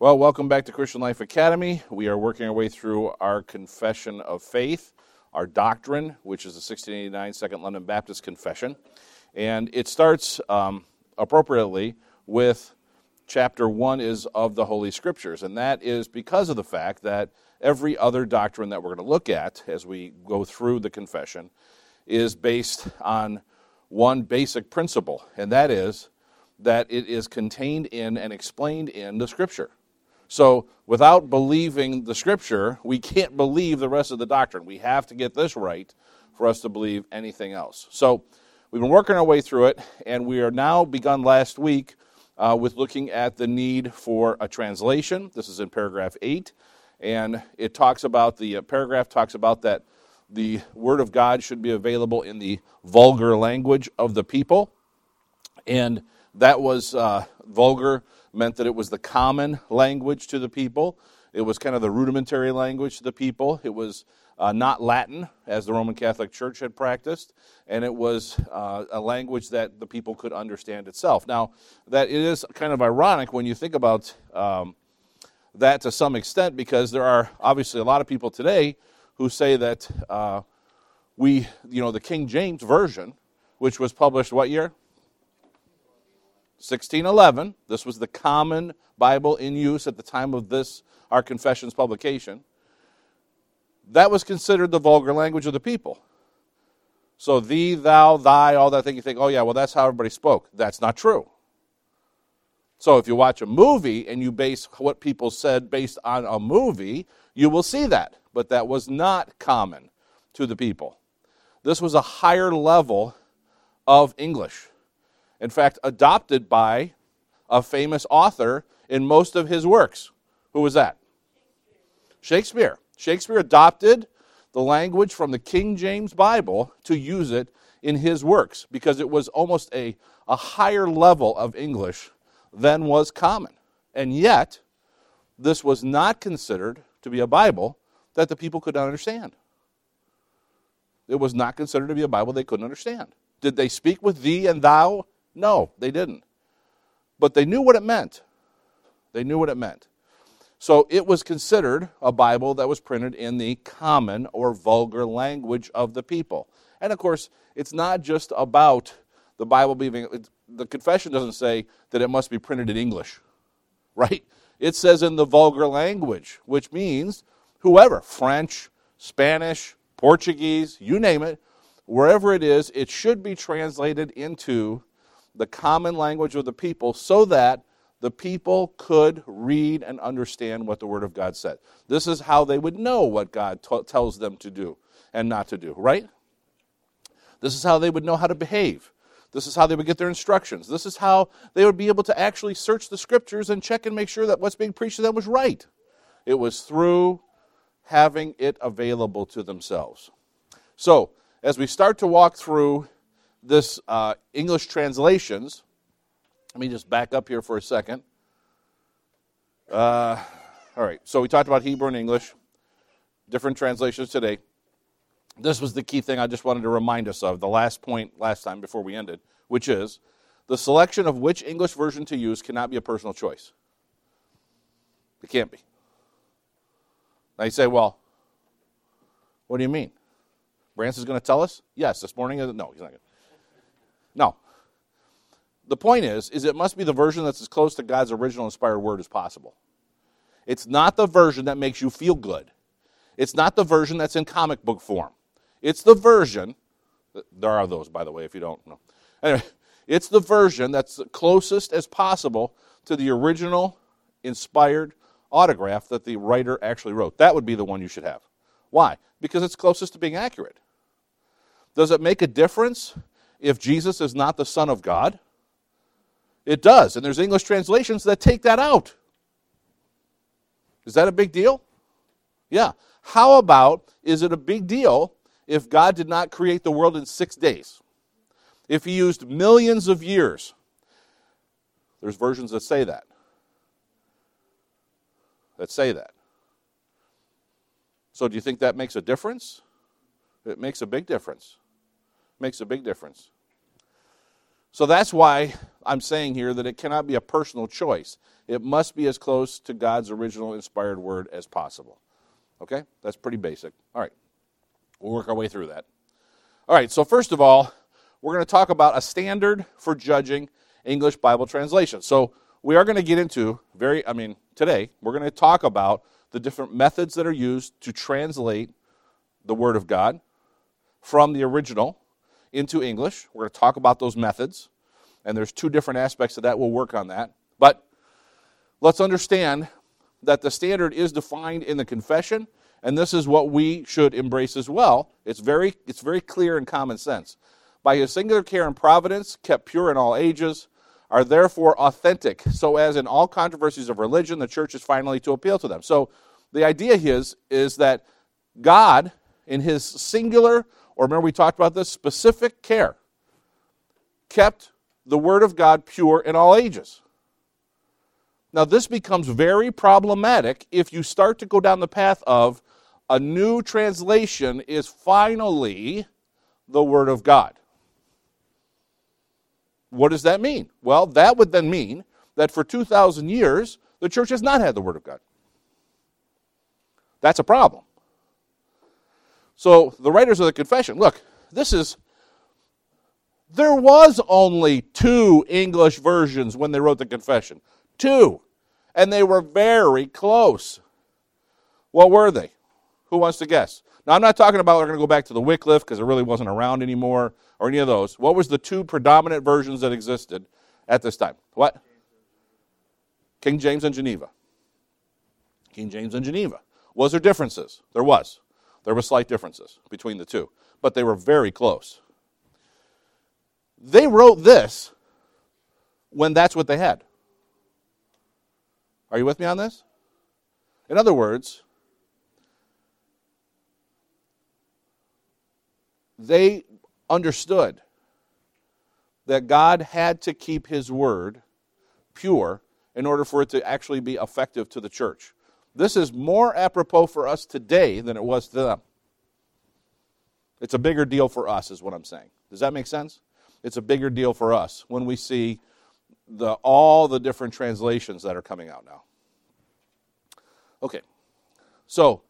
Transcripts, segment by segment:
Well, welcome back to Christian Life Academy. We are working our way through our confession of faith, our doctrine, which is the 1689 Second London Baptist Confession. And it starts um, appropriately with chapter 1 is of the Holy Scriptures. And that is because of the fact that every other doctrine that we're going to look at as we go through the confession is based on one basic principle, and that is that it is contained in and explained in the Scripture. So, without believing the Scripture, we can't believe the rest of the doctrine. We have to get this right for us to believe anything else. So, we've been working our way through it, and we are now begun last week uh, with looking at the need for a translation. This is in paragraph 8, and it talks about the uh, paragraph talks about that the Word of God should be available in the vulgar language of the people. And that was uh, vulgar, meant that it was the common language to the people. It was kind of the rudimentary language to the people. It was uh, not Latin, as the Roman Catholic Church had practiced, and it was uh, a language that the people could understand itself. Now, that is kind of ironic when you think about um, that to some extent, because there are obviously a lot of people today who say that uh, we, you know, the King James Version, which was published what year? 1611. This was the common Bible in use at the time of this, our confession's publication. That was considered the vulgar language of the people. So, thee, thou, thy, all that thing, you think, oh, yeah, well, that's how everybody spoke. That's not true. So, if you watch a movie and you base what people said based on a movie, you will see that but that was not common to the people. This was a higher level of English. In fact, adopted by a famous author in most of his works. Who was that? Shakespeare. Shakespeare adopted the language from the King James Bible to use it in his works because it was almost a, a higher level of English than was common. And yet, this was not considered to be a Bible that the people could not understand. It was not considered to be a Bible they couldn't understand. Did they speak with thee and thou? No, they didn't. But they knew what it meant. They knew what it meant. So it was considered a Bible that was printed in the common or vulgar language of the people. And of course, it's not just about the Bible being, the confession doesn't say that it must be printed in English, right? It says in the vulgar language, which means whoever, French, Spanish, Portuguese, you name it, wherever it is, it should be translated into the common language of the people so that the people could read and understand what the Word of God said. This is how they would know what God t- tells them to do and not to do, right? This is how they would know how to behave. This is how they would get their instructions. This is how they would be able to actually search the scriptures and check and make sure that what's being preached to them was right. It was through having it available to themselves. So, as we start to walk through this uh, English translations, let me just back up here for a second. Uh, all right, so we talked about Hebrew and English, different translations today. This was the key thing I just wanted to remind us of, the last point last time before we ended, which is the selection of which English version to use cannot be a personal choice. It can't be. Now you say, well, what do you mean? Branson's going to tell us? Yes, this morning. No, he's not going to. No. The point is, is it must be the version that's as close to God's original inspired word as possible. It's not the version that makes you feel good. It's not the version that's in comic book form. It's the version, there are those, by the way, if you don't know. Anyway, it's the version that's closest as possible to the original inspired autograph that the writer actually wrote. That would be the one you should have. Why? Because it's closest to being accurate. Does it make a difference if Jesus is not the Son of God? It does, and there's English translations that take that out. Is that a big deal? Yeah. How about is it a big deal if God did not create the world in six days? If He used millions of years? There's versions that say that that say that. So, do you think that makes a difference? It makes a big difference. Makes a big difference. So that's why I'm saying here that it cannot be a personal choice. It must be as close to God's original inspired word as possible. Okay? That's pretty basic. All right. We'll work our way through that. All right, so first of all, we're going to talk about a standard for judging English Bible translation. So we are going to get into very, I mean, today, we're going to talk about the different methods that are used to translate the Word of God from the original into English. We're going to talk about those methods, and there's two different aspects of that. We'll work on that. But let's understand that the standard is defined in the confession, and this is what we should embrace as well. It's very, it's very clear and common sense. By his singular care and providence, kept pure in all ages, are therefore authentic, so as in all controversies of religion, the church is finally to appeal to them. So the idea is, is that God, in his singular, or remember we talked about this, specific care, kept the Word of God pure in all ages. Now, this becomes very problematic if you start to go down the path of a new translation is finally the Word of God. What does that mean? Well, that would then mean that for 2,000 years, the church has not had the Word of God. That's a problem. So, the writers of the confession look, this is. There was only two English versions when they wrote the confession. Two. And they were very close. What were they? Who wants to guess? Now, I'm not talking about we're going to go back to the Wycliffe because it really wasn't around anymore or any of those. What was the two predominant versions that existed at this time? What? King James and Geneva. King James and Geneva. Was there differences? There was. There were slight differences between the two, but they were very close. They wrote this when that's what they had. Are you with me on this? In other words, they understood that God had to keep his word pure in order for it to actually be effective to the church. This is more apropos for us today than it was to them. It's a bigger deal for us, is what I'm saying. Does that make sense? It's a bigger deal for us when we see the, all the different translations that are coming out now. Okay, so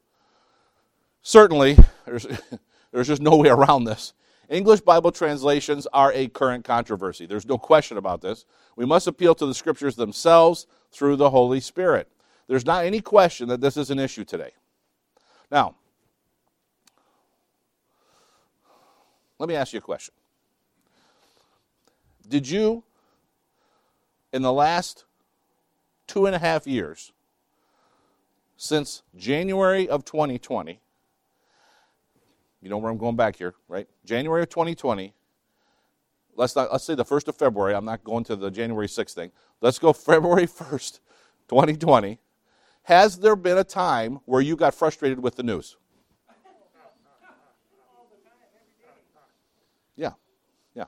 certainly there's, there's just no way around this. English Bible translations are a current controversy. There's no question about this. We must appeal to the scriptures themselves through the Holy Spirit. There's not any question that this is an issue today. Now, let me ask you a question. Did you, in the last two and a half years, since January of 2020, you know where I'm going back here, right? January of 2020. Let's not, let's say the 1st of February. I'm not going to the January 6th thing. Let's go February 1st, 2020. Has there been a time where you got frustrated with the news? Yeah, yeah,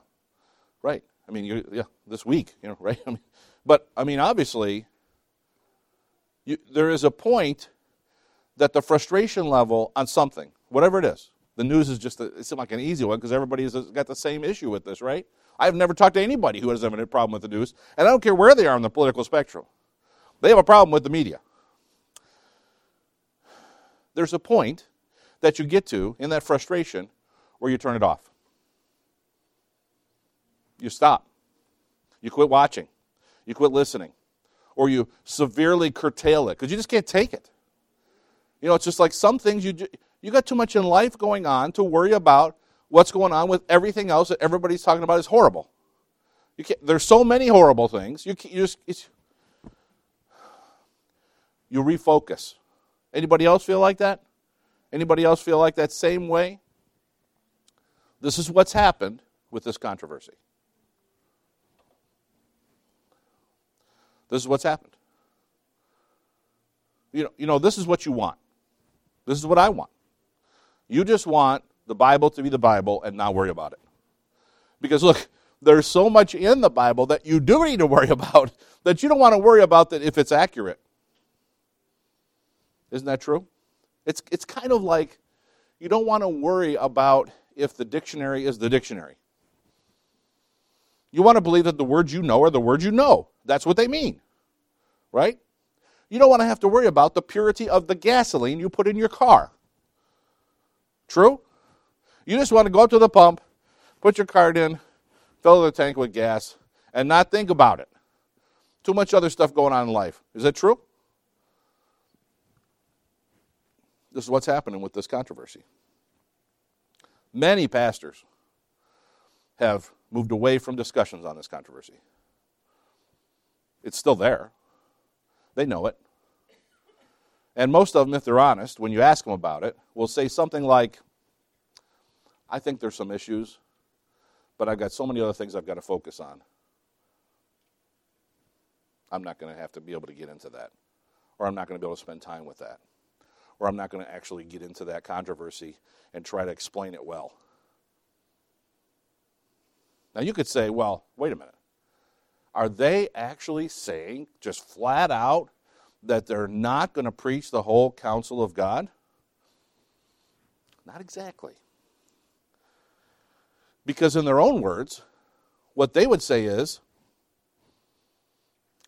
right. I mean, you, yeah, this week, you know, right? I mean, but I mean, obviously, you, there is a point that the frustration level on something, whatever it is, the news is just a, it seems like an easy one because everybody's got the same issue with this, right? I've never talked to anybody who has ever had a problem with the news, and I don't care where they are on the political spectrum. They have a problem with the media. There's a point that you get to in that frustration where you turn it off. You stop. You quit watching. You quit listening. Or you severely curtail it because you just can't take it. You know, it's just like some things you you got too much in life going on to worry about what's going on with everything else that everybody's talking about is horrible. You can't, there's so many horrible things. You, you just you refocus. Anybody else feel like that? Anybody else feel like that same way? This is what's happened with this controversy. This is what's happened. You know, you know, this is what you want. This is what I want. You just want the Bible to be the Bible and not worry about it. Because look, there's so much in the Bible that you do need to worry about that you don't want to worry about that if it's accurate. Isn't that true? It's, it's kind of like you don't want to worry about if the dictionary is the dictionary. You want to believe that the words you know are the words you know. That's what they mean, right? You don't want to have to worry about the purity of the gasoline you put in your car. True? You just want to go up to the pump, put your card in, fill the tank with gas, and not think about it. Too much other stuff going on in life. Is that true? This is what's happening with this controversy. Many pastors have moved away from discussions on this controversy. It's still there. They know it. And most of them, if they're honest, when you ask them about it, will say something like, I think there's some issues, but I've got so many other things I've got to focus on. I'm not going to have to be able to get into that. Or I'm not going to be able to spend time with that. Or I'm not going to actually get into that controversy and try to explain it well. Now you could say, well, wait a minute. Are they actually saying just flat out that they're not going to preach the whole counsel of God? Not exactly. Because, in their own words, what they would say is,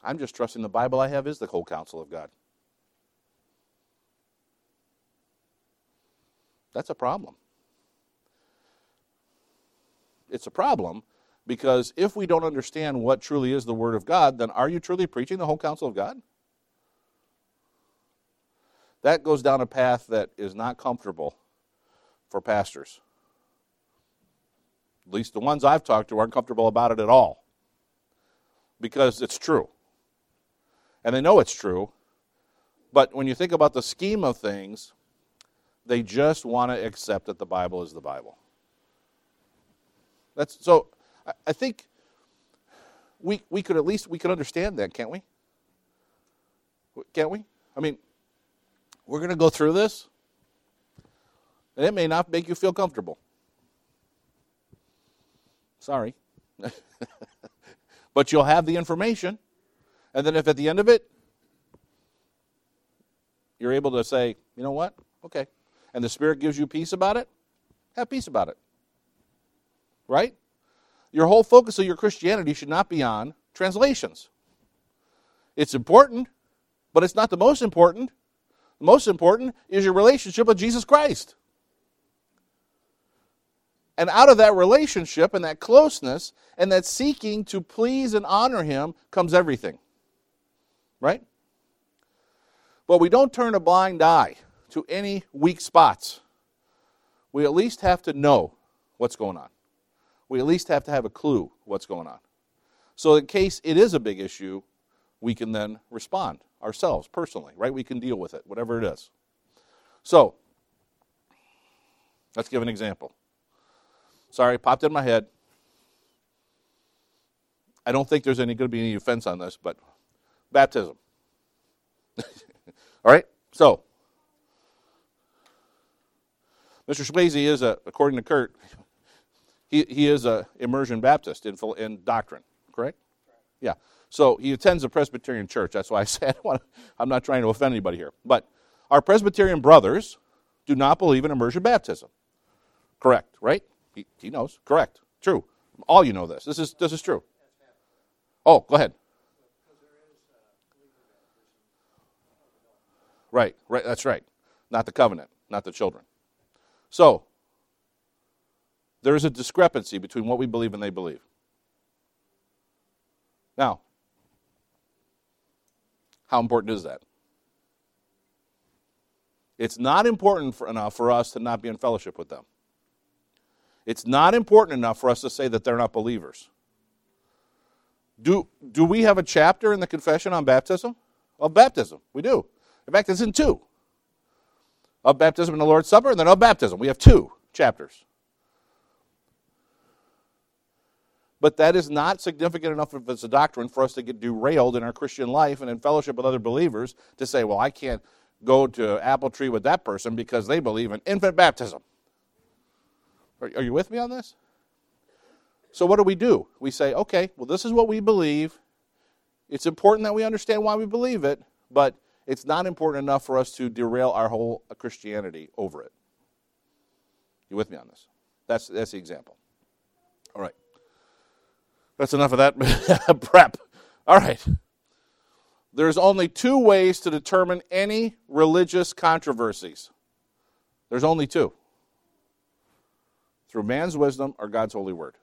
I'm just trusting the Bible I have is the whole counsel of God. That's a problem. It's a problem because if we don't understand what truly is the Word of God, then are you truly preaching the whole counsel of God? That goes down a path that is not comfortable for pastors. At least the ones I've talked to aren't comfortable about it at all. Because it's true. And they know it's true. But when you think about the scheme of things, they just want to accept that the Bible is the Bible. That's so I think we, we could at least we could understand that, can't we? Can't we? I mean, we're going to go through this, and it may not make you feel comfortable. Sorry. but you'll have the information, and then if at the end of it, you're able to say, you know what? Okay. And the Spirit gives you peace about it, have peace about it. Right? your whole focus of your Christianity should not be on translations. It's important, but it's not the most important. The most important is your relationship with Jesus Christ. And out of that relationship and that closeness and that seeking to please and honor Him comes everything. Right? But we don't turn a blind eye to any weak spots. We at least have to know what's going on we at least have to have a clue what's going on. So, in case it is a big issue, we can then respond ourselves personally, right? We can deal with it, whatever it is. So, let's give an example. Sorry, popped in my head. I don't think there's any going to be any offense on this, but baptism. All right? So, Mr. Swayze is, a, according to Kurt, he, he is a immersion Baptist in, in doctrine, correct? Yeah. So he attends a Presbyterian church. That's why I said I'm not trying to offend anybody here. But our Presbyterian brothers do not believe in immersion baptism. Correct, right? He, he knows. Correct. True. All you know this. This is this is true. Oh, go ahead. Right, right, that's right. Not the covenant, not the children. So, there is a discrepancy between what we believe and they believe. Now, how important is that? It's not important for enough for us to not be in fellowship with them. It's not important enough for us to say that they're not believers. Do, do we have a chapter in the confession on baptism? Of baptism. We do. In fact, it's in two. Of baptism in the Lord's Supper and then of baptism. We have two chapters. But that is not significant enough if it's a doctrine for us to get derailed in our Christian life and in fellowship with other believers to say, well, I can't go to Apple Tree with that person because they believe in infant baptism. Are, are you with me on this? So, what do we do? We say, okay, well, this is what we believe. It's important that we understand why we believe it, but it's not important enough for us to derail our whole Christianity over it. You with me on this? That's, that's the example. All right. That's enough of that prep. All right. There's only two ways to determine any religious controversies. There's only two through man's wisdom or God's holy word.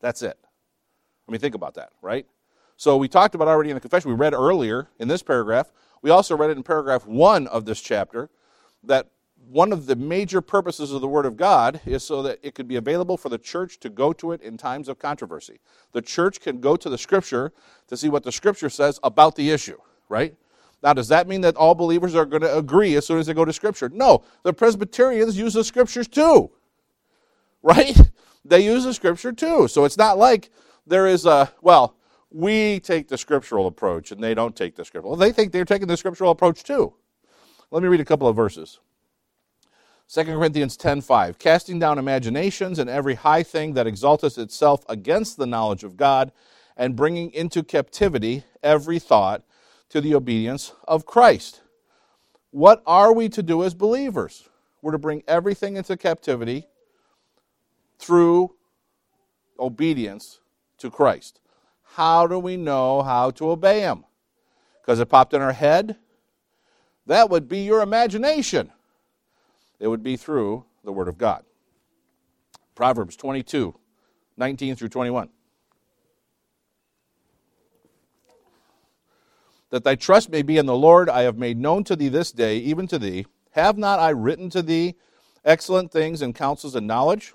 That's it. I mean, think about that, right? So we talked about already in the confession, we read earlier in this paragraph. We also read it in paragraph one of this chapter that one of the major purposes of the Word of God is so that it could be available for the church to go to it in times of controversy. The church can go to the Scripture to see what the Scripture says about the issue, right? Now, does that mean that all believers are going to agree as soon as they go to Scripture? No. The Presbyterians use the Scriptures too right? They use the scripture too. So it's not like there is a, well, we take the scriptural approach and they don't take the scriptural. Well, they think they're taking the scriptural approach too. Let me read a couple of verses. 2 Corinthians 10:5 Casting down imaginations and every high thing that exalteth itself against the knowledge of God and bringing into captivity every thought to the obedience of Christ. What are we to do as believers? We're to bring everything into captivity through obedience to Christ. How do we know how to obey Him? Because it popped in our head? That would be your imagination. It would be through the Word of God. Proverbs 22, 19 through 21. That thy trust may be in the Lord, I have made known to thee this day, even to thee. Have not I written to thee excellent things and counsels and knowledge?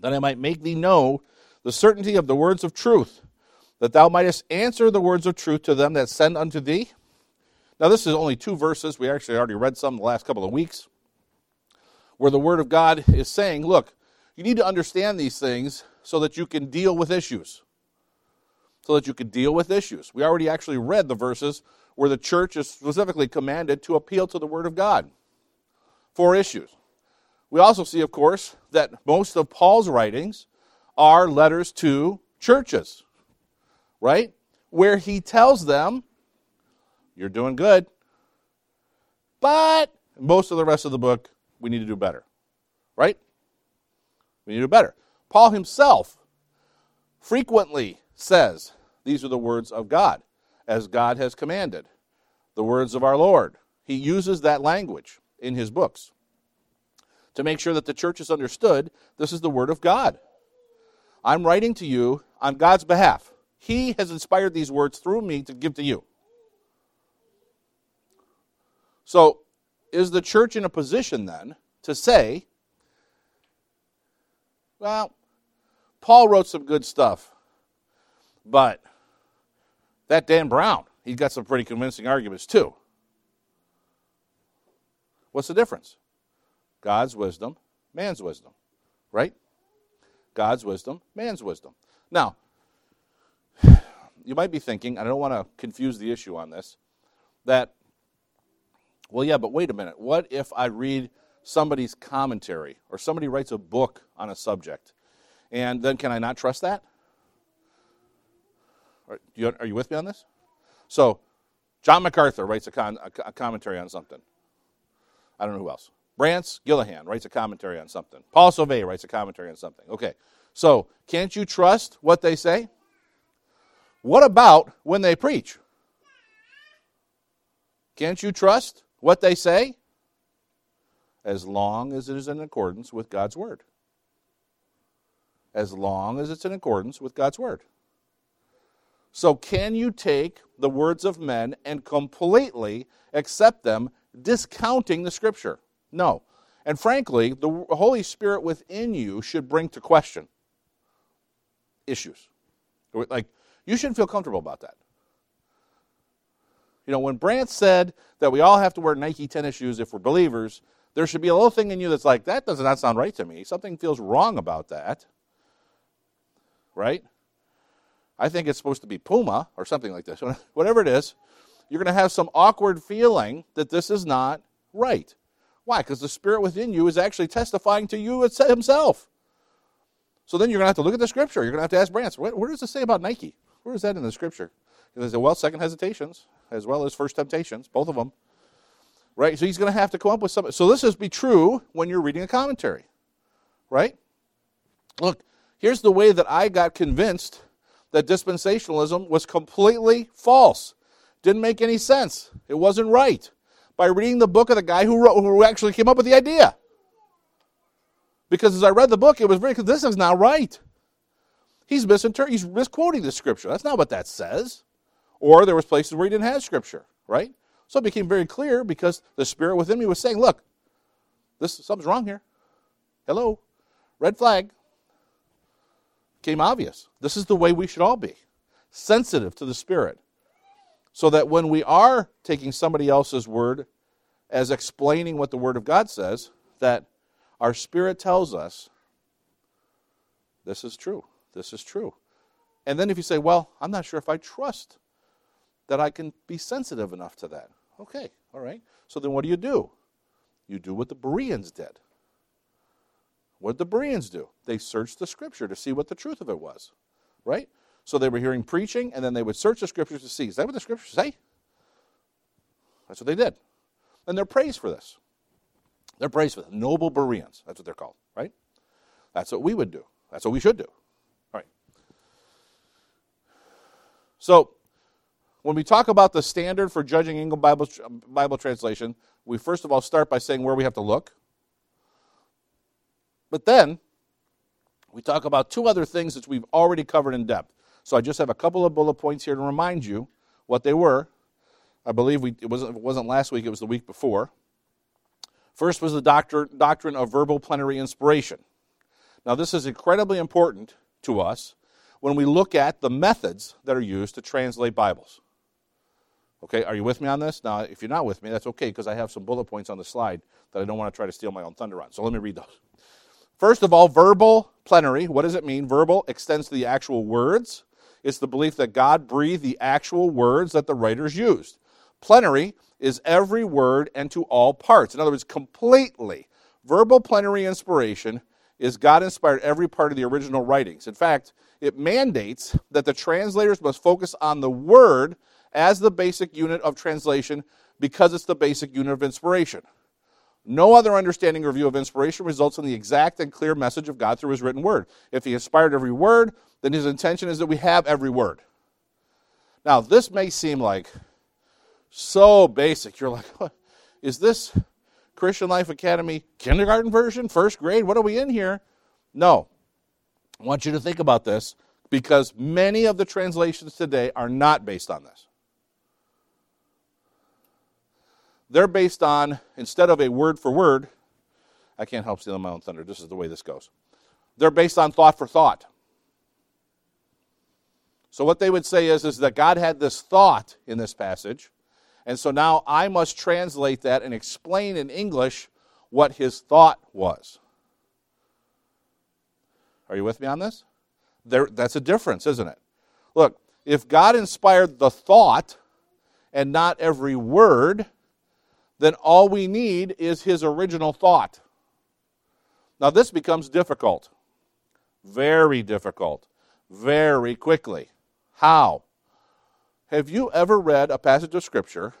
that I might make thee know the certainty of the words of truth, that thou mightest answer the words of truth to them that send unto thee. Now, this is only two verses. We actually already read some the last couple of weeks, where the Word of God is saying, look, you need to understand these things so that you can deal with issues. So that you can deal with issues. We already actually read the verses where the church is specifically commanded to appeal to the Word of God for issues. We also see, of course, that most of Paul's writings are letters to churches, right? Where he tells them, You're doing good, but most of the rest of the book, we need to do better, right? We need to do better. Paul himself frequently says, These are the words of God, as God has commanded, the words of our Lord. He uses that language in his books to make sure that the church is understood this is the Word of God. I'm writing to you on God's behalf. He has inspired these words through me to give to you. So, is the church in a position then to say, well, Paul wrote some good stuff, but that Dan Brown, he's got some pretty convincing arguments too. What's the difference? God's wisdom, man's wisdom, right? God's wisdom, man's wisdom. Now, you might be thinking, I don't want to confuse the issue on this, that, well, yeah, but wait a minute. What if I read somebody's commentary or somebody writes a book on a subject? And then can I not trust that? Are you, with me on this? So, John MacArthur writes a, con, a, commentary on something. I don't know who else. Brantz Gillihan writes a commentary on something. Paul Sauvé writes a commentary on something. Okay, so can't you trust what they say? What about when they preach? Can't you trust what they say? As long as it is in accordance with God's Word. As long as it's in accordance with God's Word. So, can you take the words of men and completely accept them, discounting the Scripture? No. And frankly, the Holy Spirit within you should bring to question issues. Like, you shouldn't feel comfortable about that. You know, when Brant said that we all have to wear Nike tennis shoes if we're believers, there should be a little thing in you that's like, that does not sound right to me. Something feels wrong about that. Right? I think it's supposed to be Puma or something like this. Whatever it is, you're going to have some awkward feeling that this is not right. Why? Because the Spirit within you is actually testifying to you himself. So then you're going to have to look at the Scripture. You're going to have to ask Brant, what, what does it say about Nike? Where is that in the Scripture? And they well, second hesitations as well as first temptations, both of them. Right? So he's going to have to come up with something. So this is be true when you're reading a commentary. Right? Look, here's the way that I got convinced that dispensationalism was completely false. Didn't make any sense. It wasn't right. By reading the book of the guy who, wrote, who actually came up with the idea. Because as I read the book, it was very, this is not right. He's, misinter- he's misquoting the scripture. That's not what that says. Or there was places where he didn't have scripture, right? So it became very clear because the spirit within me was saying, look, this something's wrong here. Hello. Red flag. Came obvious. This is the way we should all be. Sensitive to the spirit. So that when we are taking somebody else's word as explaining what the word of God says, that our spirit tells us this is true. This is true. And then if you say, well, I'm not sure if I trust that I can be sensitive enough to that. Okay, all right. So then what do you do? You do what the Bereans did. What did the Bereans do? They searched the scripture to see what the truth of it was, right? So they were hearing preaching, and then they would search the scriptures to see, is that what the scriptures say? That's what they did. And they're praised for this. They're praised for this. Noble Bereans. That's what they're called, right? That's what we would do. That's what we should do. All right. So when we talk about the standard for judging English Bible, Bible translation, we first of all start by saying where we have to look. But then we talk about two other things that we've already covered in depth. So I just have a couple of bullet points here to remind you what they were. I believe we, it, wasn't, it wasn't last week, it was the week before. First was the doctor, doctrine of verbal plenary inspiration. Now, this is incredibly important to us when we look at the methods that are used to translate Bibles. Okay, are you with me on this? Now, if you're not with me, that's okay because I have some bullet points on the slide that I don't want to try to steal my own thunder on. So let me read those. First of all, verbal plenary. What does it mean? Verbal extends to the actual words. It's the belief that God breathed the actual words that the writers used. Plenary is every word and to all parts. In other words, completely. Verbal plenary inspiration is God inspired every part of the original writings. In fact, it mandates that the translators must focus on the word as the basic unit of translation because it's the basic unit of inspiration. No other understanding or view of inspiration results in the exact and clear message of God through His written word. If He inspired every word, then His intention is that we have every word. Now, this may seem like so basic. You're like, what? is this Christian Life Academy kindergarten version, first grade? What are we in here? No. I want you to think about this because many of the translations today are not based on this. They're based on, instead of a word for word, I can't help stealing my own thunder. This is the way this goes. They're based on thought for thought. So what they would say is, is that God had this thought in this passage, and so now I must translate that and explain in English what his thought was. Are you with me on this? There, that's a difference, isn't it? Look, if God inspired the thought and not every word, then all we need is his original thought. Now, this becomes difficult. Very difficult. Very quickly. How? Have you ever read a passage of Scripture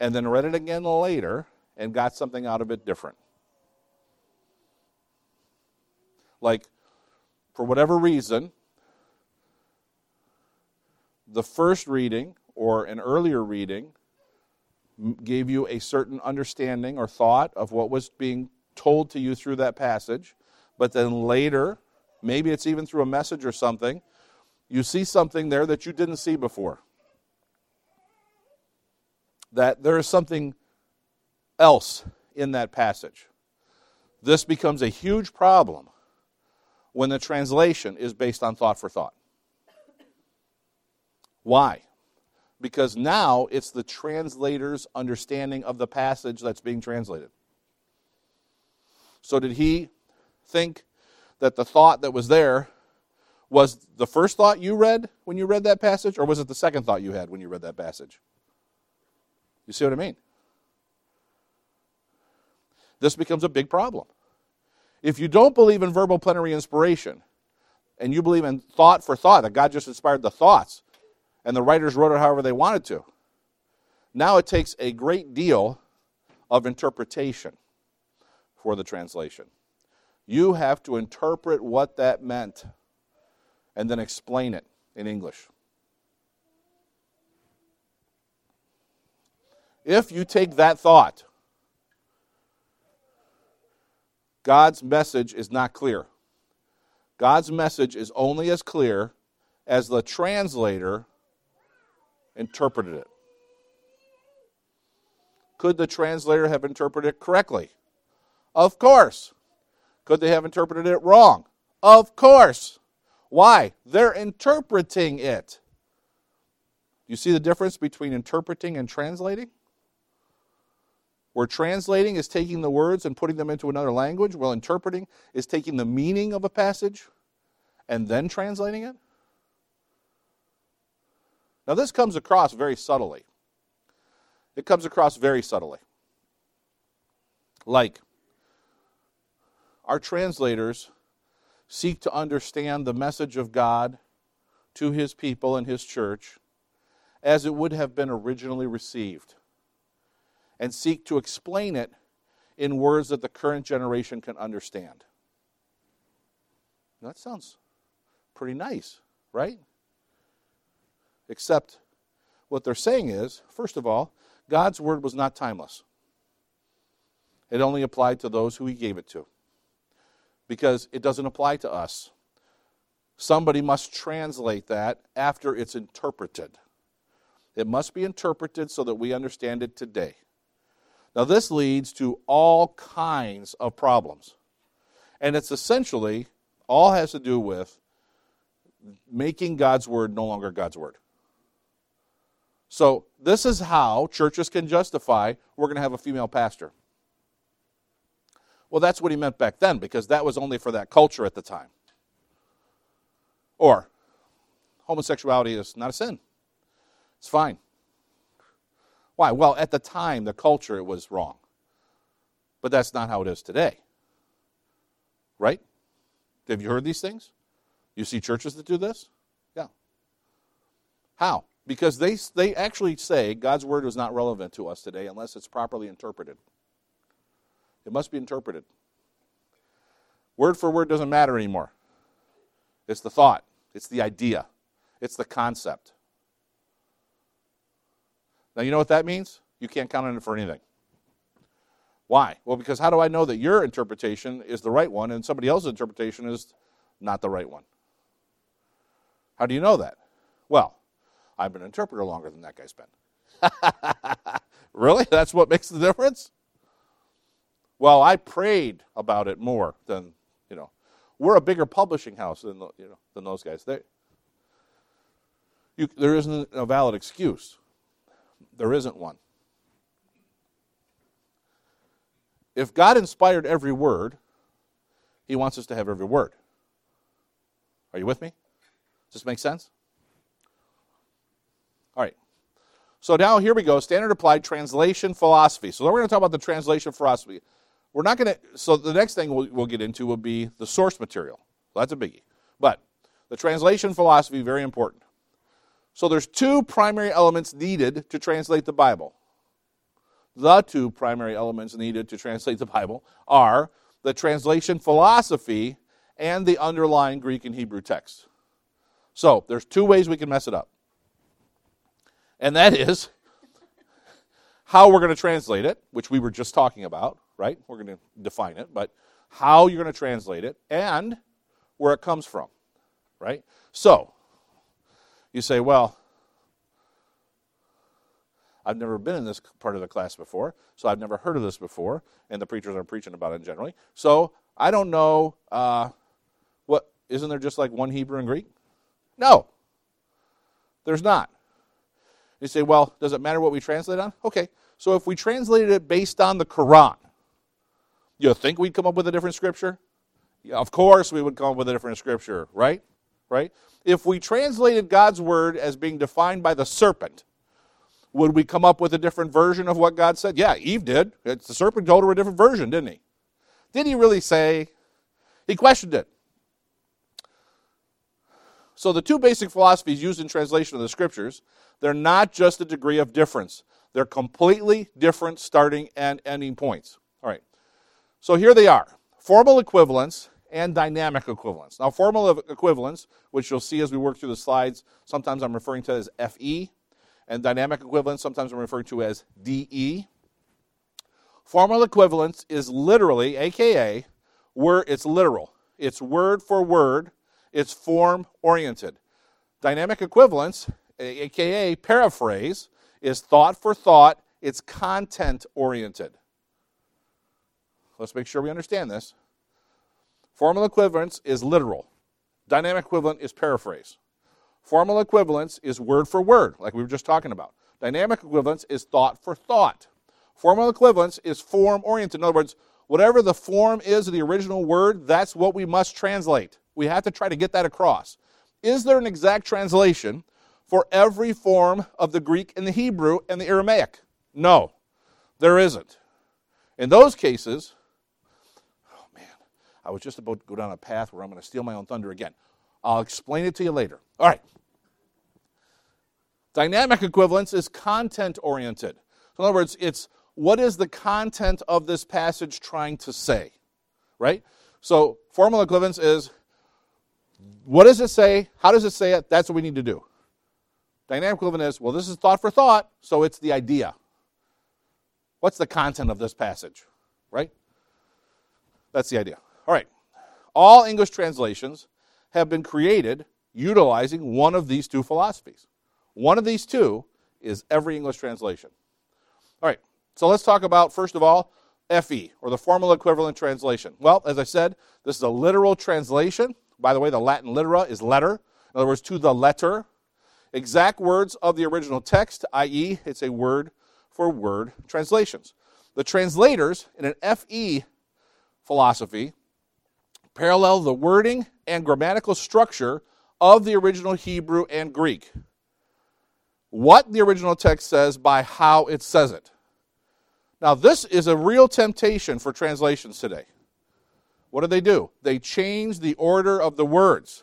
and then read it again later and got something out of it different? Like, for whatever reason, the first reading or an earlier reading gave you a certain understanding or thought of what was being told to you through that passage, but then later, maybe it's even through a message or something, you see something there that you didn't see before. That there is something else in that passage. This becomes a huge problem when the translation is based on thought for thought. Why? because now it's the translator's understanding of the passage that's being translated. So, did he think that the thought that was there was the first thought you read when you read that passage, or was it the second thought you had when you read that passage? You see what I mean? This becomes a big problem. If you don't believe in verbal plenary inspiration, and you believe in thought for thought, that God just inspired the thoughts, and the writers wrote it however they wanted to. Now it takes a great deal of interpretation for the translation. You have to interpret what that meant. and then explain it in English. If you take that thought, God's message is not clear. God's message is only as clear as the translator interpreted it. Could the translator have interpreted it correctly? Of course. Could they have interpreted it wrong? Of course. Why? They're interpreting it. You see the difference between interpreting and translating? Where translating is taking the words and putting them into another language, while interpreting is taking the meaning of a passage and then translating it. Now, this comes across very subtly. It comes across very subtly. Like, our translators seek to understand the message of God to his people and his church as it would have been originally received and seek to explain it in words that the current generation can understand. That sounds pretty nice, right? Except what they're saying is, first of all, God's word was not timeless. It only applied to those who he gave it to. Because it doesn't apply to us. Somebody must translate that after it's interpreted. It must be interpreted so that we understand it today. Now, this leads to all kinds of problems. And it's essentially all has to do with making God's word no longer God's word. So, this is how churches can justify we're going to have a female pastor. Well, that's what he meant back then because that was only for that culture at the time. Or, homosexuality is not a sin, it's fine. Why? Well, at the time, the culture, it was wrong. But that's not how it is today. Right? Have you heard these things? You see churches that do this? Yeah. How? Because they, they actually say God's word is not relevant to us today unless it's properly interpreted. It must be interpreted. Word for word doesn't matter anymore. It's the thought, it's the idea, it's the concept. Now, you know what that means? You can't count on it for anything. Why? Well, because how do I know that your interpretation is the right one and somebody else's interpretation is not the right one? How do you know that? Well, I've been an interpreter longer than that guy's been. really? That's what makes the difference? Well, I prayed about it more than, you know. We're a bigger publishing house than, you know, than those guys. They, you, there isn't a valid excuse. There isn't one. If God inspired every word, He wants us to have every word. Are you with me? Does this make sense? All right. So now here we go standard applied translation philosophy. So we're going to talk about the translation philosophy. We're not going to, so the next thing we'll, we'll get into will be the source material. So that's a biggie. But the translation philosophy, very important. So there's two primary elements needed to translate the Bible. The two primary elements needed to translate the Bible are the translation philosophy and the underlying Greek and Hebrew text. So there's two ways we can mess it up. And that is how we're going to translate it, which we were just talking about, right? We're going to define it, but how you're going to translate it and where it comes from, right? So, you say, well, I've never been in this part of the class before, so I've never heard of this before, and the preachers are preaching about it generally. So I don't know uh, what isn't there just like one Hebrew and Greek? No, there's not. You say, well, does it matter what we translate on? Okay, so if we translated it based on the Quran, you think we'd come up with a different scripture? Yeah, of course we would come up with a different scripture, right? Right? if we translated God's word as being defined by the serpent, would we come up with a different version of what God said? Yeah, Eve did. It's, the serpent told her a different version, didn't he? Did he really say? He questioned it. So the two basic philosophies used in translation of the scriptures, they're not just a degree of difference. They're completely different starting and ending points. All right. So here they are. Formal equivalence and dynamic equivalence. Now, formal equivalence, which you'll see as we work through the slides, sometimes I'm referring to as FE, and dynamic equivalence, sometimes I'm referring to as DE. Formal equivalence is literally, aka, where it's literal. It's word for word, it's form oriented. Dynamic equivalence, aka paraphrase, is thought for thought, it's content oriented. Let's make sure we understand this. Formal equivalence is literal. Dynamic equivalent is paraphrase. Formal equivalence is word for word, like we were just talking about. Dynamic equivalence is thought for thought. Formal equivalence is form oriented. In other words, whatever the form is of the original word, that's what we must translate. We have to try to get that across. Is there an exact translation for every form of the Greek and the Hebrew and the Aramaic? No, there isn't. In those cases, I was just about to go down a path where I'm going to steal my own thunder again. I'll explain it to you later. All right. Dynamic equivalence is content oriented. So, In other words, it's what is the content of this passage trying to say, right? So, formal equivalence is what does it say? How does it say it? That's what we need to do. Dynamic equivalent is well, this is thought for thought, so it's the idea. What's the content of this passage, right? That's the idea. All right. All English translations have been created utilizing one of these two philosophies. One of these two is every English translation. All right. So let's talk about, first of all, FE, or the formal equivalent translation. Well, as I said, this is a literal translation. By the way, the Latin litera is letter. In other words, to the letter. Exact words of the original text, i.e., it's a word for word translations. The translators in an FE philosophy parallel the wording and grammatical structure of the original Hebrew and Greek. What the original text says by how it says it. Now, this is a real temptation for translations today. What do they do? They change the order of the words.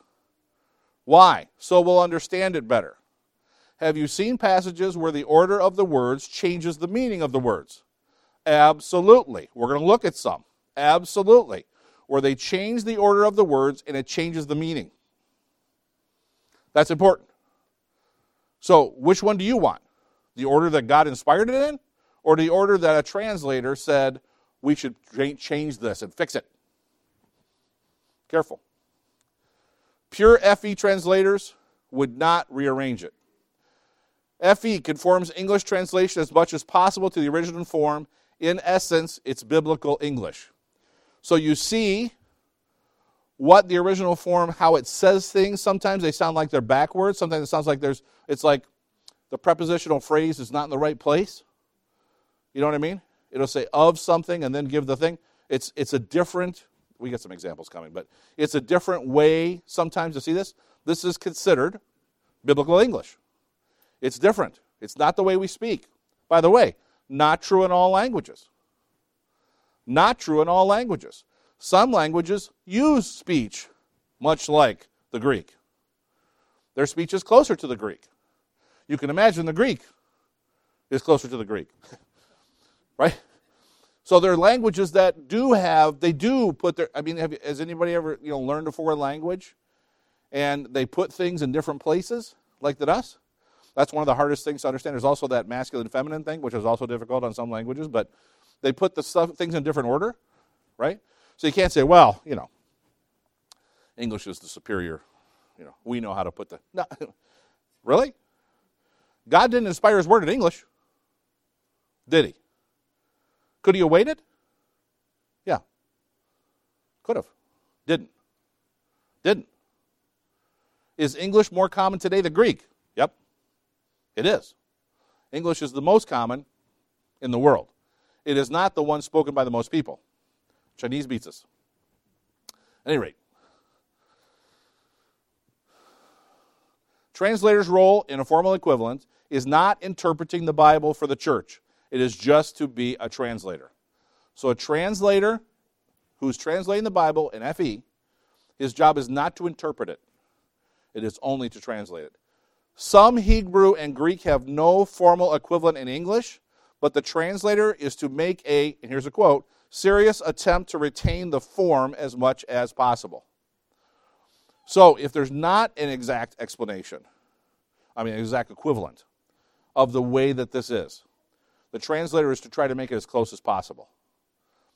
Why? So we'll understand it better. Have you seen passages where the order of the words changes the meaning of the words? Absolutely. We're going to look at some. Absolutely where they change the order of the words and it changes the meaning. That's important. So, which one do you want? The order that God inspired it in, or the order that a translator said we should change this and fix it? Careful. Pure FE translators would not rearrange it. FE conforms English translation as much as possible to the original form. In essence, it's biblical English. So you see what the original form, how it says things. Sometimes they sound like they're backwards. Sometimes it sounds like there's, it's like the prepositional phrase is not in the right place. You know what I mean? It'll say of something and then give the thing. It's, it's a different, we get some examples coming, but it's a different way sometimes to see this. This is considered biblical English. It's different. It's not the way we speak. By the way, not true in all languages. Not true in all languages. Some languages use speech much like the Greek. Their speech is closer to the Greek. You can imagine the Greek is closer to the Greek. right? So there are languages that do have, they do put their, I mean, have, has anybody ever, you know, learned a foreign language and they put things in different places like that us? That's one of the hardest things to understand. There's also that masculine feminine thing, which is also difficult on some languages, but they put the stuff, things in different order, right? So you can't say, well, you know, English is the superior, you know, we know how to put the. No. really? God didn't inspire his word in English, did he? Could he have waited? Yeah. Could have. Didn't. Didn't. Is English more common today than Greek? Yep. It is. English is the most common in the world. It is not the one spoken by the most people. Chinese beats us. At any rate, translator's role in a formal equivalent is not interpreting the Bible for the church. It is just to be a translator. So a translator who's translating the Bible in FE, his job is not to interpret it. It is only to translate it. Some Hebrew and Greek have no formal equivalent in English, but the translator is to make a, and here's a quote, serious attempt to retain the form as much as possible. So, if there's not an exact explanation, I mean, an exact equivalent of the way that this is, the translator is to try to make it as close as possible.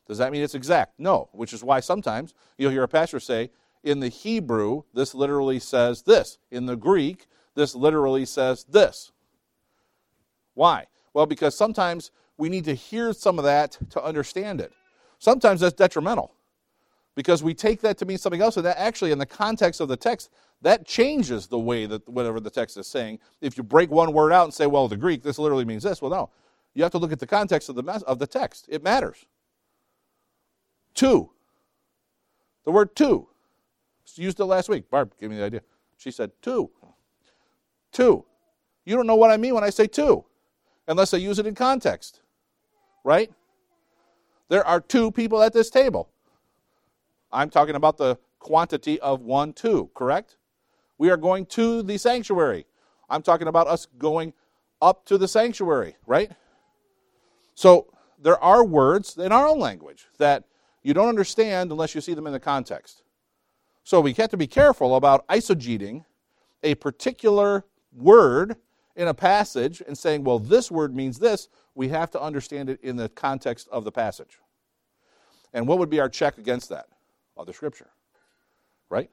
Does that mean it's exact? No, which is why sometimes you'll hear a pastor say, in the Hebrew, this literally says this. In the Greek, this literally says this. Why? Well, because sometimes we need to hear some of that to understand it. Sometimes that's detrimental because we take that to mean something else, and that actually, in the context of the text, that changes the way that whatever the text is saying. If you break one word out and say, well, the Greek, this literally means this, well, no. You have to look at the context of the, of the text. It matters. Two. The word two. Used it last week. Barb gave me the idea. She said, two. Two. You don't know what I mean when I say two, unless I use it in context. Right? There are two people at this table. I'm talking about the quantity of one, two, correct? We are going to the sanctuary. I'm talking about us going up to the sanctuary, right? So there are words in our own language that you don't understand unless you see them in the context. So we have to be careful about eisegeting a particular word in a passage and saying, well, this word means this. We have to understand it in the context of the passage. And what would be our check against that? Other scripture. Right?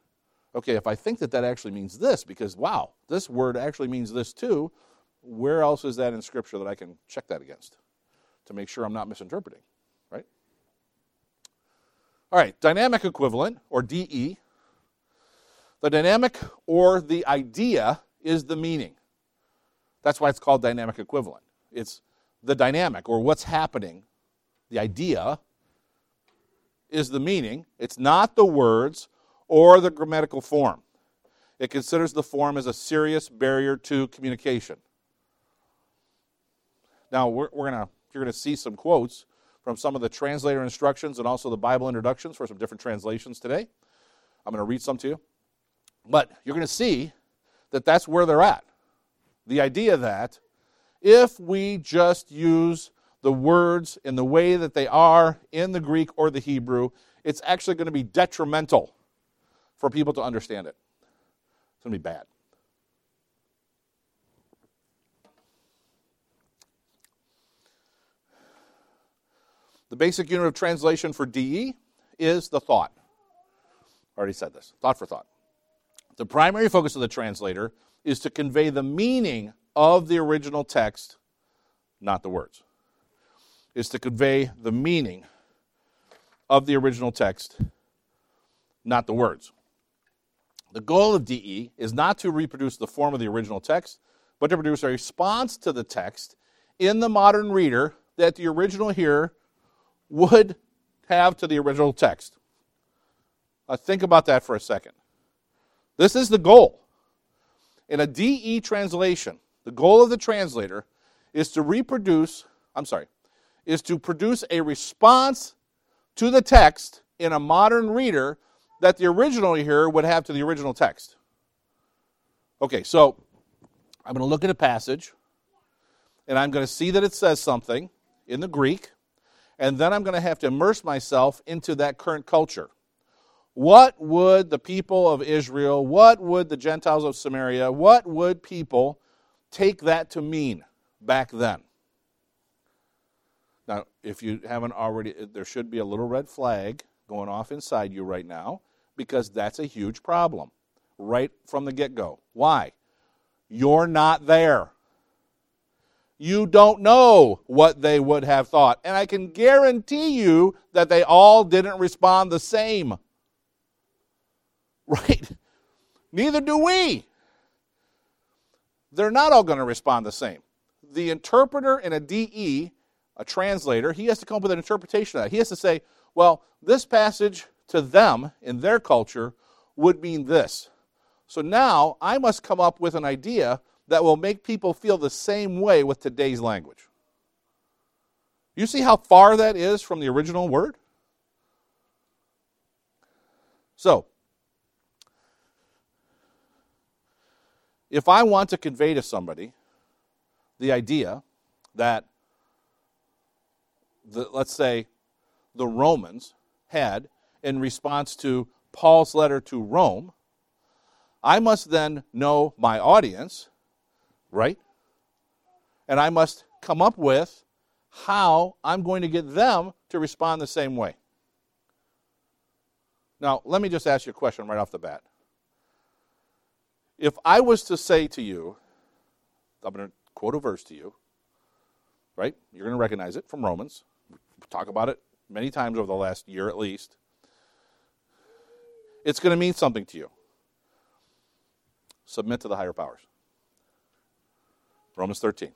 Okay, if I think that that actually means this, because wow, this word actually means this too, where else is that in scripture that I can check that against to make sure I'm not misinterpreting? Right? All right, dynamic equivalent, or DE. The dynamic or the idea is the meaning. That's why it's called dynamic equivalent. It's the dynamic, or what's happening, the idea, is the meaning. It's not the words or the grammatical form. It considers the form as a serious barrier to communication. Now, we're, we're gonna, you're going to see some quotes from some of the translator instructions and also the Bible introductions for some different translations today. I'm going to read some to you. But you're going to see that that's where they're at. The idea that if we just use the words in the way that they are in the Greek or the Hebrew, it's actually going to be detrimental for people to understand it. It's going to be bad. The basic unit of translation for DE is the thought. I already said this thought for thought. The primary focus of the translator is to convey the meaning of the original text, not the words. Is to convey the meaning of the original text, not the words. The goal of DE is not to reproduce the form of the original text, but to produce a response to the text in the modern reader that the original hearer would have to the original text. Now, think about that for a second. This is the goal. In a DE translation, the goal of the translator is to reproduce, I'm sorry, is to produce a response to the text in a modern reader that the original hearer would have to the original text. Okay, so I'm going to look at a passage and I'm going to see that it says something in the Greek, and then I'm going to have to immerse myself into that current culture. What would the people of Israel, what would the Gentiles of Samaria, what would people take that to mean back then? Now, if you haven't already, there should be a little red flag going off inside you right now because that's a huge problem right from the get go. Why? You're not there. You don't know what they would have thought. And I can guarantee you that they all didn't respond the same. Right? Neither do we. They're not all going to respond the same. The interpreter in a DE, a translator, he has to come up with an interpretation of that. He has to say, well, this passage to them in their culture would mean this. So now I must come up with an idea that will make people feel the same way with today's language. You see how far that is from the original word? So, if I want to convey to somebody the idea that, the, let's say, the Romans had in response to Paul's letter to Rome, I must then know my audience, right? And I must come up with how I'm going to get them to respond the same way. Now, let me just ask you a question right off the bat. If I was to say to you, I'm going to quote a verse to you, right? You're going to recognize it from Romans. We talk about it many times over the last year at least. It's going to mean something to you. Submit to the higher powers. Romans 13.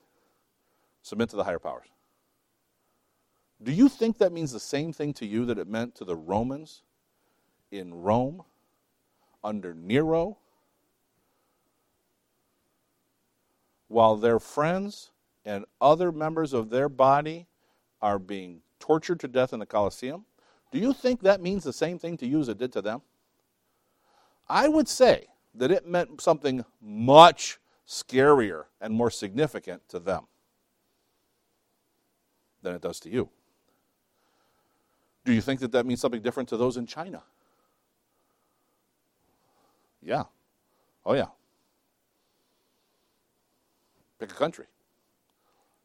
Submit to the higher powers. Do you think that means the same thing to you that it meant to the Romans in Rome under Nero while their friends and other members of their body are being tortured to death in the Colosseum, do you think that means the same thing to you as it did to them? I would say that it meant something much scarier and more significant to them than it does to you. Do you think that that means something different to those in China? Yeah. Oh, yeah. Pick a country.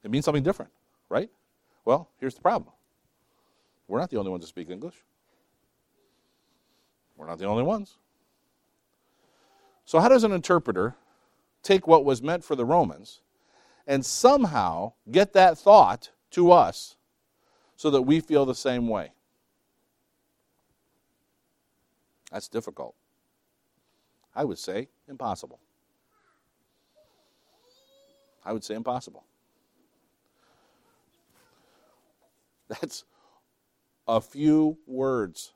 It means something different, right? Well, here's the problem we're not the only ones that speak English. We're not the only ones. So, how does an interpreter take what was meant for the Romans and somehow get that thought to us so that we feel the same way? That's difficult. I would say impossible. I would say impossible. That's a few words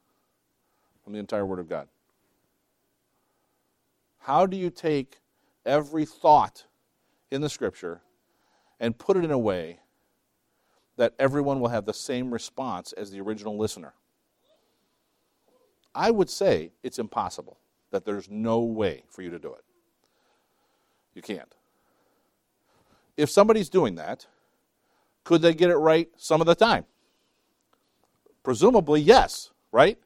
from the entire Word of God. How do you take every thought in the Scripture and put it in a way that everyone will have the same response as the original listener? I would say it's impossible, that there's no way for you to do it. You can't. If somebody's doing that, could they get it right some of the time? Presumably, yes, right?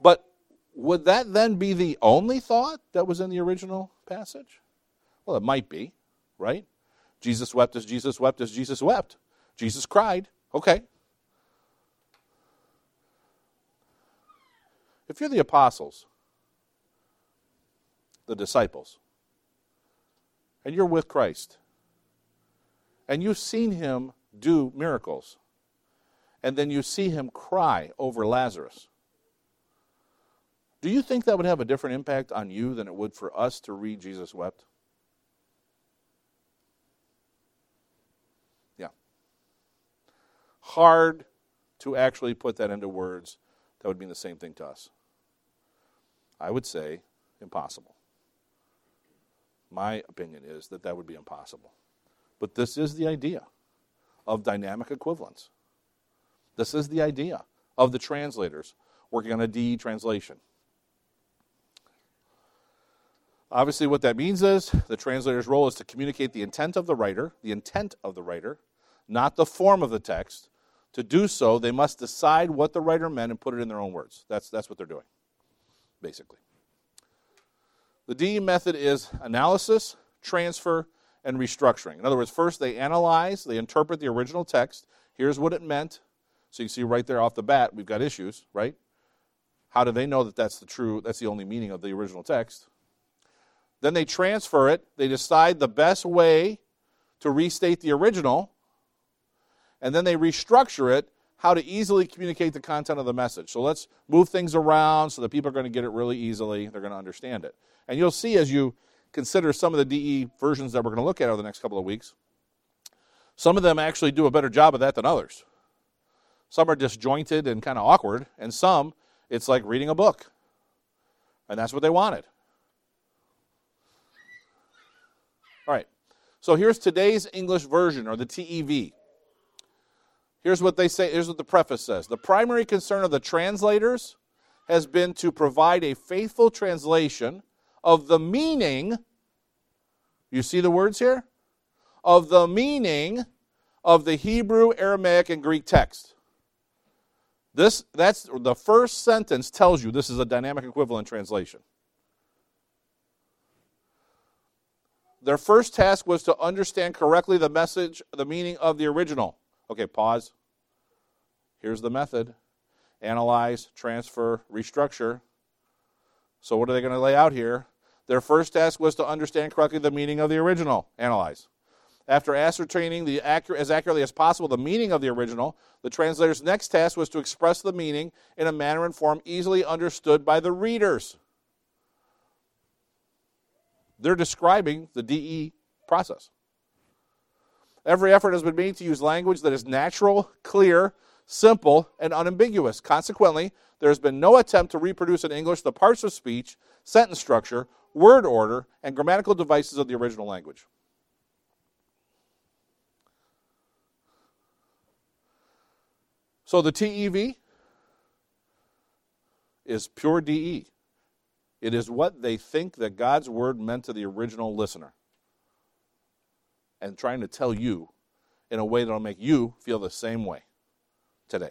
But would that then be the only thought that was in the original passage? Well, it might be, right? Jesus wept as Jesus wept as Jesus wept. Jesus cried. Okay. If you're the apostles, the disciples, and you're with Christ, and you've seen him do miracles, and then you see him cry over Lazarus. Do you think that would have a different impact on you than it would for us to read Jesus wept? Yeah. Hard to actually put that into words that would mean the same thing to us. I would say impossible. My opinion is that that would be impossible. But this is the idea of dynamic equivalence. This is the idea of the translators working on a DE translation. Obviously, what that means is the translator's role is to communicate the intent of the writer, the intent of the writer, not the form of the text. To do so, they must decide what the writer meant and put it in their own words. That's, that's what they're doing, basically. The DE method is analysis, transfer, and restructuring. In other words, first they analyze, they interpret the original text. Here's what it meant. So you see right there off the bat, we've got issues, right? How do they know that that's the true, that's the only meaning of the original text? Then they transfer it. They decide the best way to restate the original. And then they restructure it, how to easily communicate the content of the message. So let's move things around so that people are going to get it really easily. They're going to understand it. And you'll see as you consider some of the DE versions that we're going to look at over the next couple of weeks, some of them actually do a better job of that than others. Some are disjointed and kind of awkward, and some, it's like reading a book. And that's what they wanted. All right. So here's today's English version, or the TEV. Here's what they say, here's what the preface says. The primary concern of the translators has been to provide a faithful translation of the meaning, you see the words here? Of the meaning of the Hebrew, Aramaic, and Greek text. This, that's the first sentence tells you this is a dynamic equivalent translation. Their first task was to understand correctly the message, the meaning of the original. Okay, pause. Here's the method analyze, transfer, restructure. So, what are they going to lay out here? Their first task was to understand correctly the meaning of the original. Analyze. After ascertaining the accurate, as accurately as possible the meaning of the original, the translator's next task was to express the meaning in a manner and form easily understood by the readers. They're describing the DE process. Every effort has been made to use language that is natural, clear, simple, and unambiguous. Consequently, there has been no attempt to reproduce in English the parts of speech, sentence structure, word order, and grammatical devices of the original language. So the TEV is pure DE. It is what they think that God's word meant to the original listener. And trying to tell you in a way that will make you feel the same way today.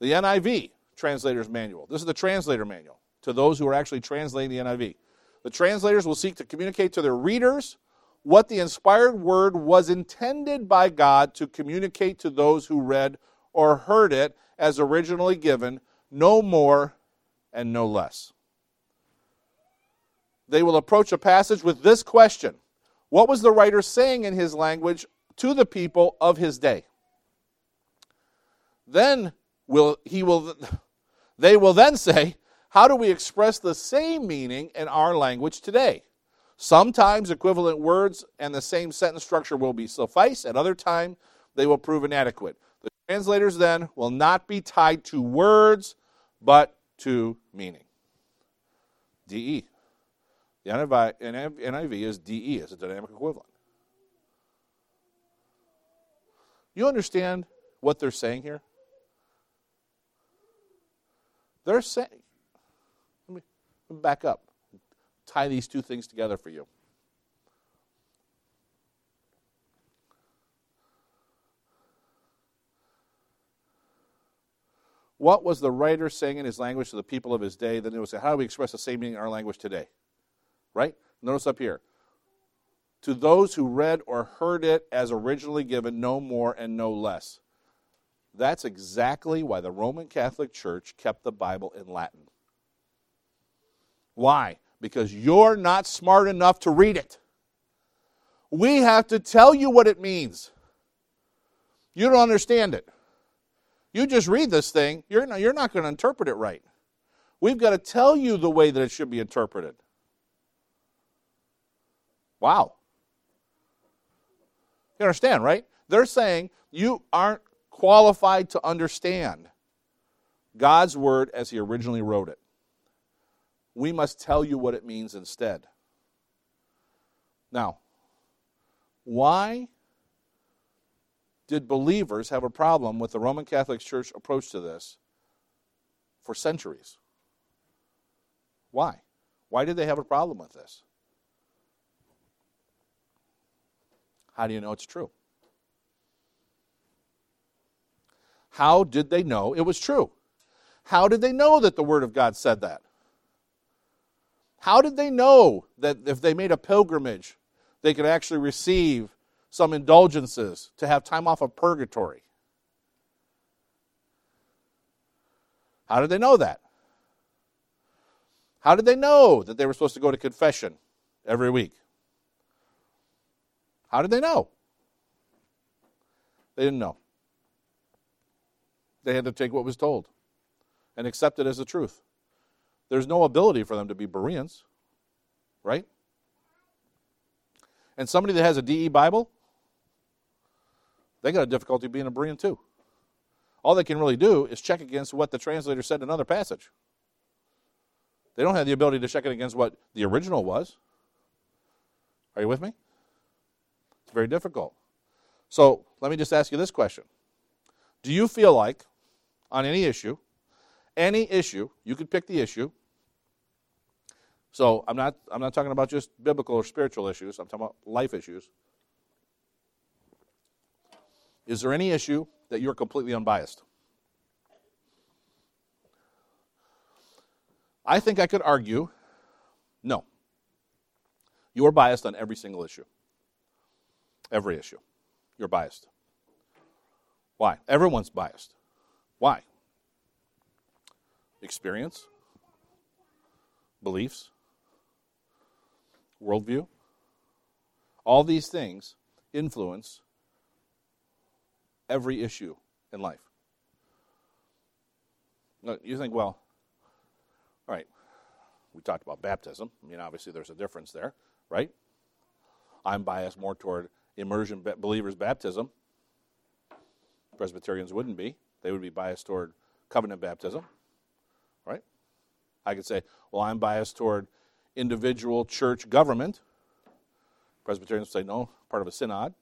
The NIV Translator's Manual. This is the translator manual to those who are actually translating the NIV. The translators will seek to communicate to their readers what the inspired word was intended by God to communicate to those who read or heard it as originally given, no more and no less. They will approach a passage with this question What was the writer saying in his language to the people of his day? Then will he will they will then say, How do we express the same meaning in our language today? Sometimes equivalent words and the same sentence structure will be suffice, at other times they will prove inadequate. The translators then will not be tied to words, but to meaning. DE. The NIV is DE as a dynamic equivalent. You understand what they're saying here? They're saying, let me, let me back up, tie these two things together for you. What was the writer saying in his language to the people of his day? Then they would say, How do we express the same meaning in our language today? Right? Notice up here. To those who read or heard it as originally given, no more and no less. That's exactly why the Roman Catholic Church kept the Bible in Latin. Why? Because you're not smart enough to read it. We have to tell you what it means. You don't understand it. You just read this thing, you're not, you're not going to interpret it right. We've got to tell you the way that it should be interpreted. Wow. You understand, right? They're saying you aren't qualified to understand God's word as He originally wrote it. We must tell you what it means instead. Now, why did believers have a problem with the Roman Catholic Church approach to this for centuries? Why? Why did they have a problem with this? How do you know it's true? How did they know it was true? How did they know that the Word of God said that? How did they know that if they made a pilgrimage, they could actually receive some indulgences, to have time off of purgatory. How did they know that? How did they know that they were supposed to go to confession every week? How did they know? They didn't know. They had to take what was told and accept it as the truth. There's no ability for them to be Bereans, right? And somebody that has a DE Bible, they got a difficulty being a Berean too. All they can really do is check against what the translator said in another passage. They don't have the ability to check it against what the original was. Are you with me? It's very difficult. So let me just ask you this question Do you feel like, on any issue. Any issue, you could pick the issue. So I'm not I'm not talking about just biblical or spiritual issues. I'm talking about life issues. Is there any issue that you're completely unbiased? I think I could argue no. You're biased on every single issue. Every issue. You're biased. Why? Everyone's biased. Why? Experience, beliefs, worldview. All these things influence every issue in life. You think, well, all right, we talked about baptism. I mean, obviously, there's a difference there, right? I'm biased more toward immersion believers' baptism. Presbyterians wouldn't be. They would be biased toward covenant baptism, right? I could say, well, I'm biased toward individual church government. Presbyterians would say, no, part of a synod.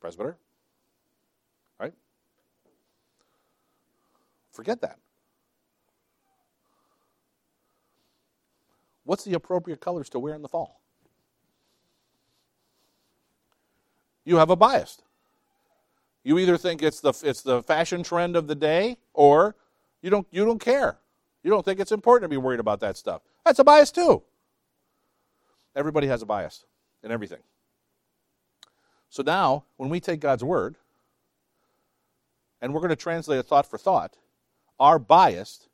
Presbyter, right? Forget that. What's the appropriate colors to wear in the fall? You have a bias. You either think it's the it's the fashion trend of the day, or you don't you don't care. You don't think it's important to be worried about that stuff. That's a bias too. Everybody has a bias in everything. So now, when we take God's word and we're going to translate it thought for thought, our bias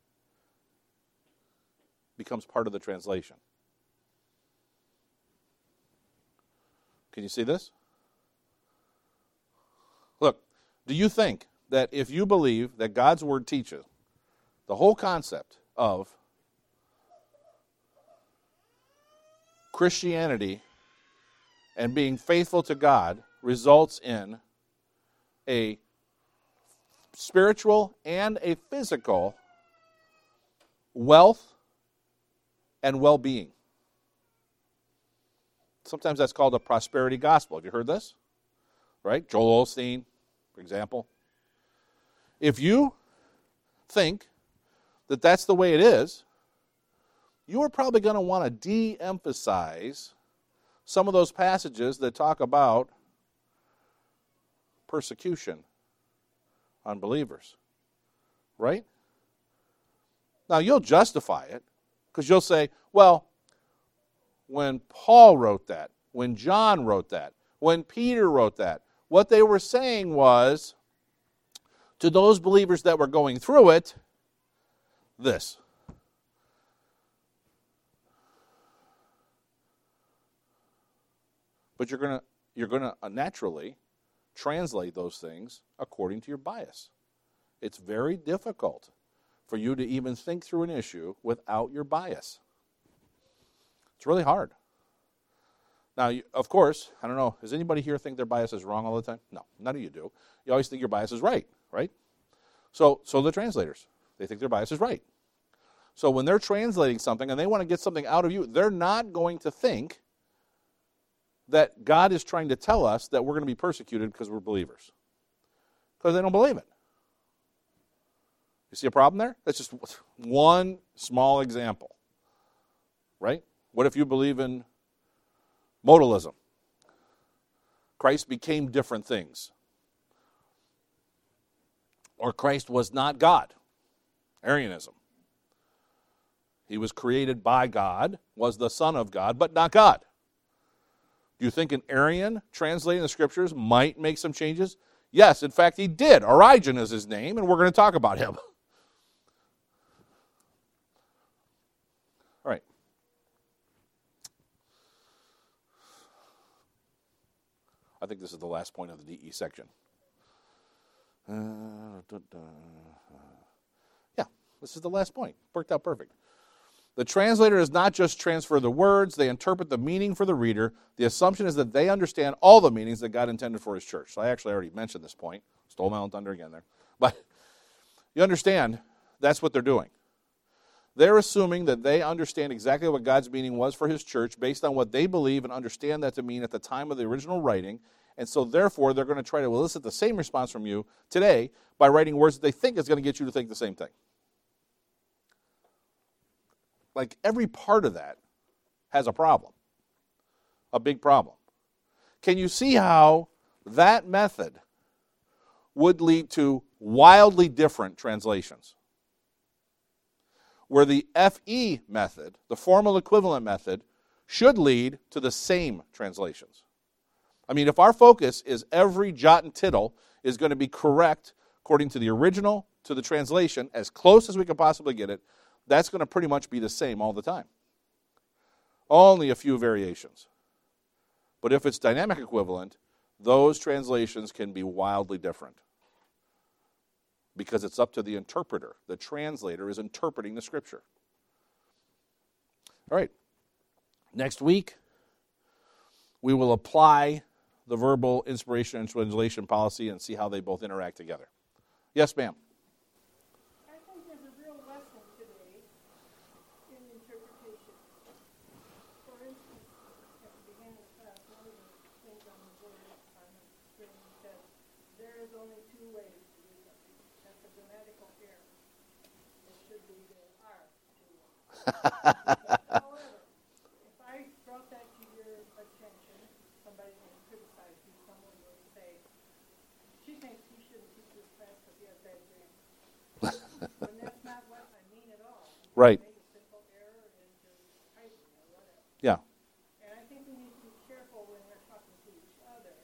becomes part of the translation. Can you see this? Look, do you think that if you believe that God's Word teaches the whole concept of Christianity and being faithful to God results in a spiritual and a physical wealth and well being. Sometimes that's called a prosperity gospel. Have you heard this? Right? Joel Osteen, for example. If you think that that's the way it is, you are probably going to want to de emphasize some of those passages that talk about persecution on believers. Right? Now, you'll justify it because you'll say, well, when Paul wrote that, when John wrote that, when Peter wrote that, what they were saying was to those believers that were going through it, this. But you're going to you're going to uh, naturally translate those things according to your bias. It's very difficult for you to even think through an issue without your bias. It's really hard. Now, of course, I don't know, does anybody here think their bias is wrong all the time? No, none of you do. You always think your bias is right, right? So, so the translators, they think their bias is right. So when they're translating something and they want to get something out of you, they're not going to think that God is trying to tell us that we're going to be persecuted because we're believers. Because they don't believe it. You see a problem there? That's just one small example. Right? What if you believe in modalism? Christ became different things. Or Christ was not God. Arianism. He was created by God, was the Son of God, but not God. Do you think an Arian translating the scriptures might make some changes? Yes, in fact, he did. Origen is his name, and we're going to talk about him. I think this is the last point of the DE section. Uh, da, da. Yeah, this is the last point. Worked out perfect. The translator does not just transfer the words, they interpret the meaning for the reader. The assumption is that they understand all the meanings that God intended for his church. So I actually already mentioned this point. Stole my own thunder again there. But you understand that's what they're doing. They're assuming that they understand exactly what God's meaning was for his church based on what they believe and understand that to mean at the time of the original writing. And so, therefore, they're going to try to elicit the same response from you today by writing words that they think is going to get you to think the same thing. Like every part of that has a problem, a big problem. Can you see how that method would lead to wildly different translations? Where the FE method, the formal equivalent method, should lead to the same translations. I mean, if our focus is every jot and tittle is going to be correct according to the original, to the translation, as close as we can possibly get it, that's going to pretty much be the same all the time. Only a few variations. But if it's dynamic equivalent, those translations can be wildly different because it's up to the interpreter. The translator is interpreting the scripture. All right. Next week, we will apply the verbal inspiration and translation policy and see how they both interact together. Yes, ma'am. I think there's a real lesson today in interpretation. For instance, at the beginning of class, one of the things on the board on the screen said, there is only two ways to do something. That's a grammatical error. It should be there are two ways. However, if I brought that to your attention, somebody may criticize you, someone will say, she thinks he shouldn't teach this class because he has bad grades. And that's not what I mean at all. You Right. Make a simple error in your typing or whatever. Yeah. And I think we need to be careful when we're talking to each other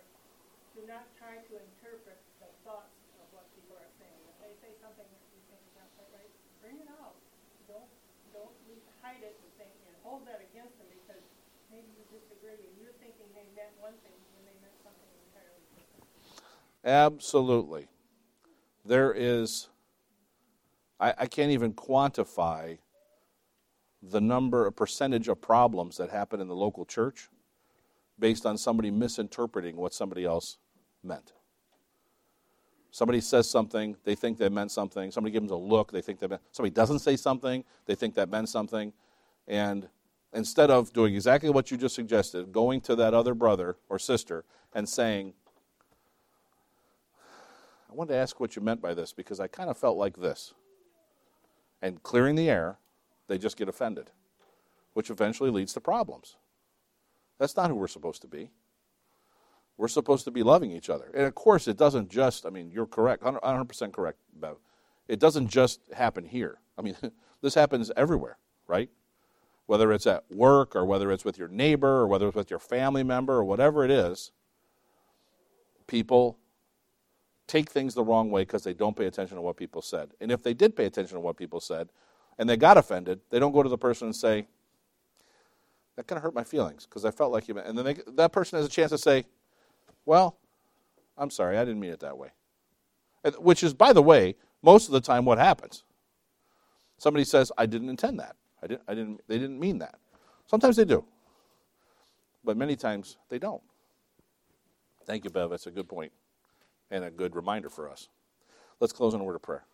to not try to interpret the thoughts of what people are saying. If they say something that you think is not quite right, bring it out. Don't don't hide it and think and hold that against them because maybe you disagree and you're thinking they meant one thing when they meant something entirely different. Absolutely. There is, I, I can't even quantify the number, a percentage of problems that happen in the local church based on somebody misinterpreting what somebody else meant. Somebody says something, they think they meant something. Somebody gives them a look, they think they meant. Somebody doesn't say something, they think that meant something. And instead of doing exactly what you just suggested, going to that other brother or sister and saying, I wanted to ask what you meant by this because I kind of felt like this. And clearing the air, they just get offended, which eventually leads to problems. That's not who we're supposed to be. We're supposed to be loving each other. And of course, it doesn't just, I mean, you're correct, 100% correct, Bev. It doesn't just happen here. I mean, this happens everywhere, right? Whether it's at work or whether it's with your neighbor or whether it's with your family member or whatever it is, people take things the wrong way because they don't pay attention to what people said. And if they did pay attention to what people said and they got offended, they don't go to the person and say, that kind of hurt my feelings because I felt like you. And then they, that person has a chance to say, well, I'm sorry, I didn't mean it that way. Which is, by the way, most of the time what happens. Somebody says, I didn't intend that. I didn't, I didn't, they didn't mean that. Sometimes they do, but many times they don't. Thank you, Bev. That's a good point and a good reminder for us. Let's close in a word of prayer.